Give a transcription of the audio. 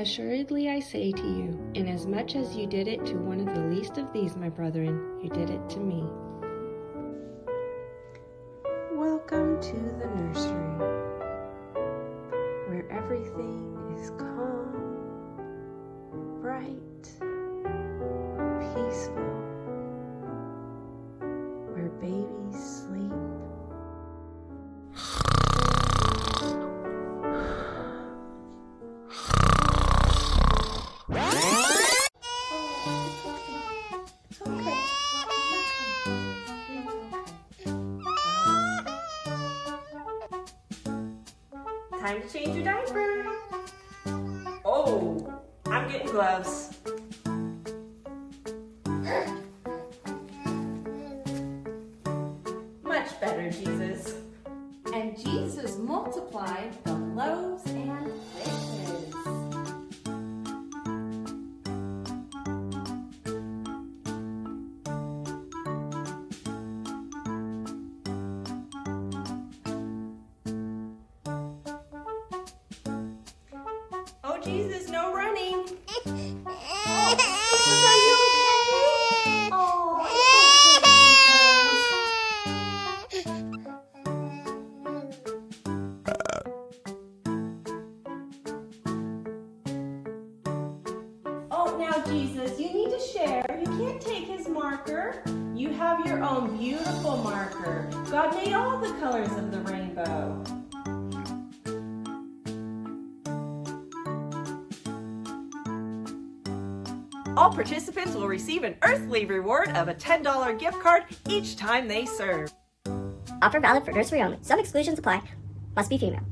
Assuredly I say to you, inasmuch as you did it to one of the least of these, my brethren, you did it to me. Welcome to the nursery, where everything is calm, bright, peaceful, where babies sleep. Time to change your diaper. Oh, I'm getting gloves. Much better, Jesus. And Jesus multiplied the loaves Jesus, no running. Oh, now, Jesus, you need to share. You can't take his marker. You have your own beautiful marker. God made all the colors of the rainbow. All participants will receive an earthly reward of a $10 gift card each time they serve. Offer valid for nursery only. Some exclusions apply. Must be female.